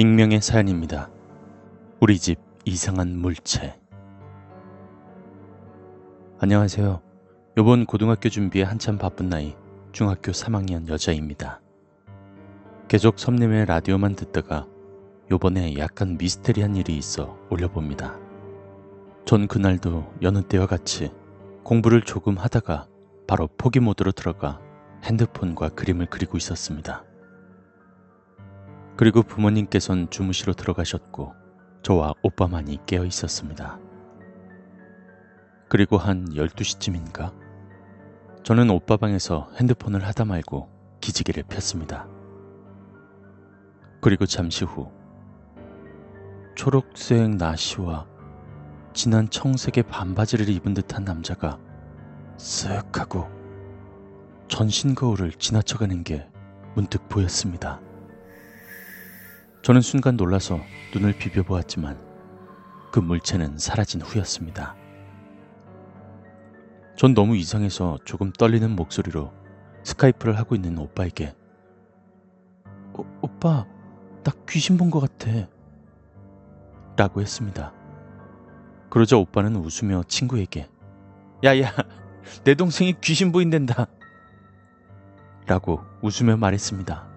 익명의 사연입니다. 우리 집 이상한 물체. 안녕하세요. 요번 고등학교 준비에 한참 바쁜 나이 중학교 3학년 여자입니다. 계속 섬님의 라디오만 듣다가 요번에 약간 미스테리한 일이 있어 올려봅니다. 전 그날도 여느 때와 같이 공부를 조금 하다가 바로 포기 모드로 들어가 핸드폰과 그림을 그리고 있었습니다. 그리고 부모님께선 주무시러 들어가셨고 저와 오빠만이 깨어 있었습니다. 그리고 한 12시쯤인가? 저는 오빠 방에서 핸드폰을 하다 말고 기지개를 폈습니다. 그리고 잠시 후 초록색 나시와 진한 청색의 반바지를 입은 듯한 남자가 쓱 하고 전신 거울을 지나쳐가는 게 문득 보였습니다. 저는 순간 놀라서 눈을 비벼보았지만 그 물체는 사라진 후였습니다. 전 너무 이상해서 조금 떨리는 목소리로 스카이프를 하고 있는 오빠에게 오, 오빠, 나 귀신 본 것 같아. 라고 했습니다. 그러자 오빠는 웃으며 친구에게 야야, 내 동생이 귀신 보인댄다. 라고 웃으며 말했습니다.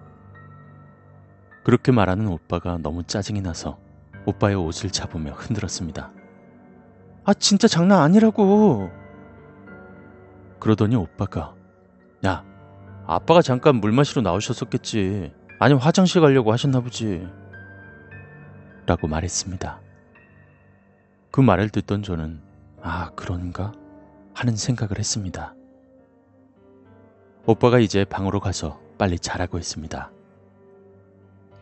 그렇게 말하는 오빠가 너무 짜증이 나서 오빠의 옷을 잡으며 흔들었습니다. 아, 진짜 장난 아니라고! 그러더니 오빠가, 야, 아빠가 잠깐 물 마시러 나오셨었겠지. 아니면 화장실 가려고 하셨나 보지. 라고 말했습니다. 그 말을 듣던 저는, 아, 그런가? 하는 생각을 했습니다. 오빠가 이제 방으로 가서 빨리 자라고 했습니다.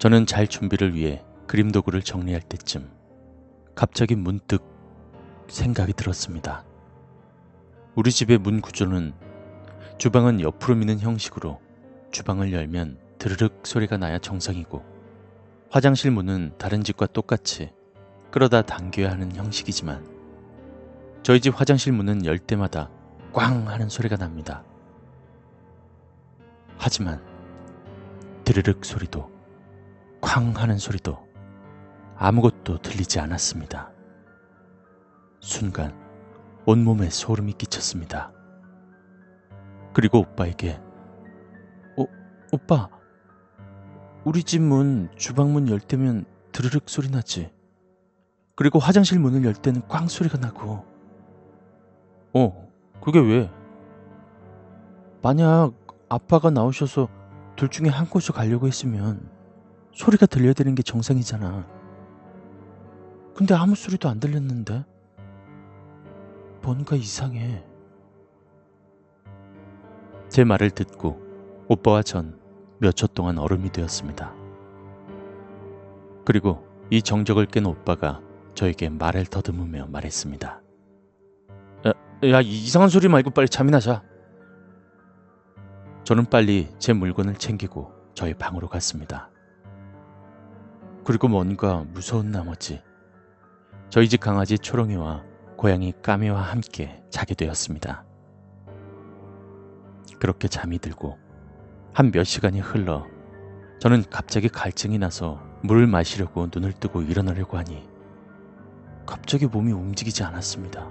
저는 잘 준비를 위해 그림 도구를 정리할 때쯤 갑자기 문득 생각이 들었습니다. 우리 집의 문 구조는 주방은 옆으로 미는 형식으로 주방을 열면 드르륵 소리가 나야 정상이고 화장실 문은 다른 집과 똑같이 끌어다 당겨야 하는 형식이지만 저희 집 화장실 문은 열 때마다 꽝 하는 소리가 납니다. 하지만 드르륵 소리도 쾅 하는 소리도 아무것도 들리지 않았습니다. 순간 온몸에 소름이 끼쳤습니다. 그리고 오빠에게 오, 오빠 우리 집 문 주방문 열 때면 드르륵 소리 나지. 그리고 화장실 문을 열 때는 꽝 소리가 나고. 어, 그게 왜? 만약 아빠가 나오셔서 둘 중에 한 곳을 가려고 했으면 소리가 들려야 되는 게 정상이잖아. 근데 아무 소리도 안 들렸는데? 뭔가 이상해. 제 말을 듣고 오빠와 전 몇 초 동안 얼음이 되었습니다. 그리고 이 정적을 깬 오빠가 저에게 말을 더듬으며 말했습니다. 야, 야, 이상한 소리 말고 빨리 잠이나 자. 저는 빨리 제 물건을 챙기고 저희 방으로 갔습니다. 그리고 뭔가 무서운 나머지 저희 집 강아지 초롱이와 고양이 까미와 함께 자게 되었습니다. 그렇게 잠이 들고 한 몇 시간이 흘러 저는 갑자기 갈증이 나서 물을 마시려고 눈을 뜨고 일어나려고 하니 갑자기 몸이 움직이지 않았습니다.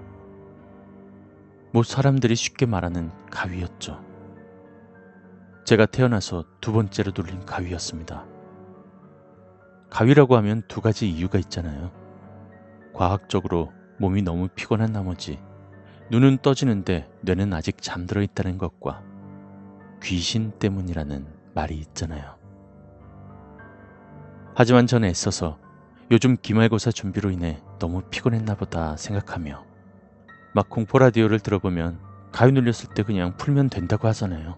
뭐 사람들이 쉽게 말하는 가위였죠. 제가 태어나서 두 번째로 눌린 가위였습니다. 가위라고 하면 두 가지 이유가 있잖아요. 과학적으로 몸이 너무 피곤한 나머지 눈은 떠지는데 뇌는 아직 잠들어 있다는 것과 귀신 때문이라는 말이 있잖아요. 하지만 전 애써서 요즘 기말고사 준비로 인해 너무 피곤했나 보다 생각하며 막 공포 라디오를 들어보면 가위 눌렸을 때 그냥 풀면 된다고 하잖아요.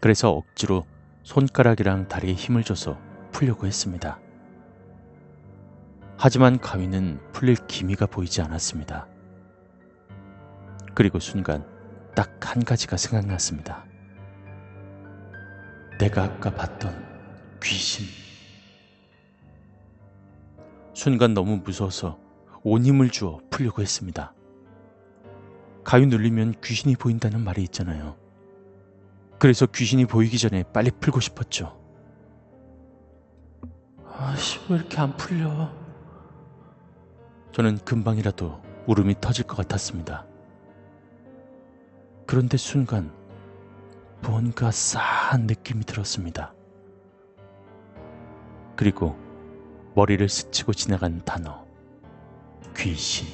그래서 억지로 손가락이랑 다리에 힘을 줘서 풀려고 했습니다. 하지만 가위는 풀릴 기미가 보이지 않았습니다. 그리고 순간 딱 한 가지가 생각났습니다. 내가 아까 봤던 귀신. 순간 너무 무서워서 온 힘을 주어 풀려고 했습니다. 가위 눌리면 귀신이 보인다는 말이 있잖아요. 그래서 귀신이 보이기 전에 빨리 풀고 싶었죠. 아씨, 왜 이렇게 안 풀려? 저는 금방이라도 울음이 터질 것 같았습니다. 그런데 순간 뭔가 싸한 느낌이 들었습니다. 그리고 머리를 스치고 지나간 단어. 귀신.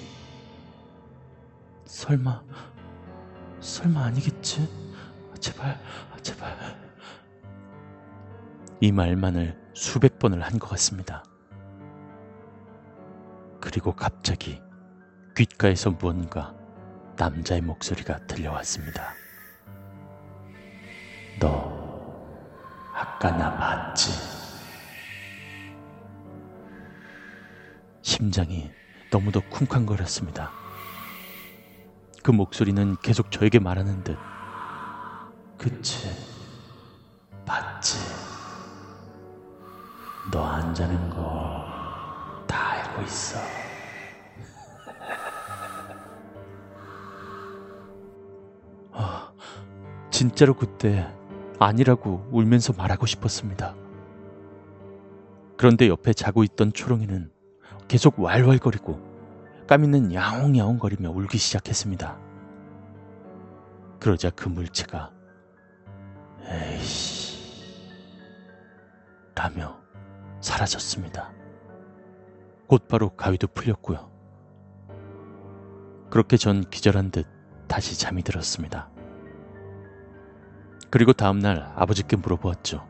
설마, 설마 아니겠지? 제발, 제발. 이 말만을 수백 번을 한 것 같습니다. 그리고 갑자기 귓가에서 무언가 남자의 목소리가 들려왔습니다. 너 아까 나 봤지? 심장이 너무도 쿵쾅거렸습니다. 그 목소리는 계속 저에게 말하는 듯 그치 너 안 자는 거 다 알고 있어 아, 진짜로 그때 아니라고 울면서 말하고 싶었습니다. 그런데 옆에 자고 있던 초롱이는 계속 왈왈거리고 까미는 야옹야옹거리며 울기 시작했습니다. 그러자 그 물체가 에이씨 라며 사라졌습니다. 곧바로 가위도 풀렸고요. 그렇게 전 기절한 듯 다시 잠이 들었습니다. 그리고 다음날 아버지께 물어보았죠.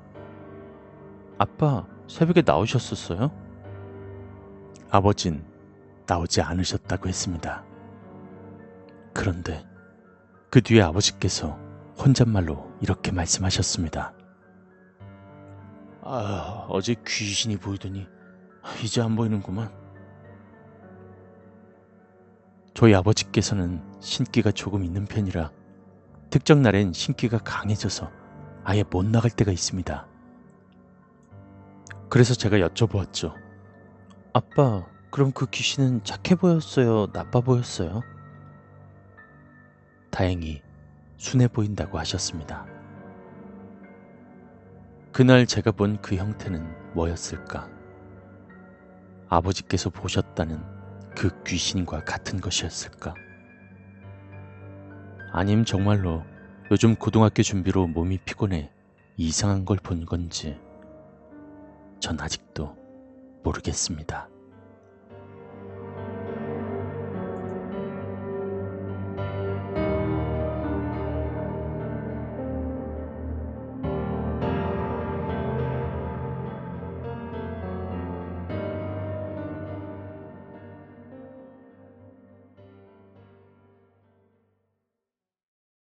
아빠, 새벽에 나오셨었어요? 아버진 나오지 않으셨다고 했습니다. 그런데 그 뒤에 아버지께서 혼잣말로 이렇게 말씀하셨습니다. 아, 어제 귀신이 보이더니 이제 안 보이는구만. 저희 아버지께서는 신기가 조금 있는 편이라 특정 날엔 신기가 강해져서 아예 못 나갈 때가 있습니다. 그래서 제가 여쭤보았죠. 아빠, 그럼 그 귀신은 착해 보였어요? 나빠 보였어요? 다행히 순해 보인다고 하셨습니다. 그날 제가 본 그 형태는 뭐였을까? 아버지께서 보셨다는 그 귀신과 같은 것이었을까? 아님 정말로 요즘 고등학교 준비로 몸이 피곤해 이상한 걸 본 건지 전 아직도 모르겠습니다.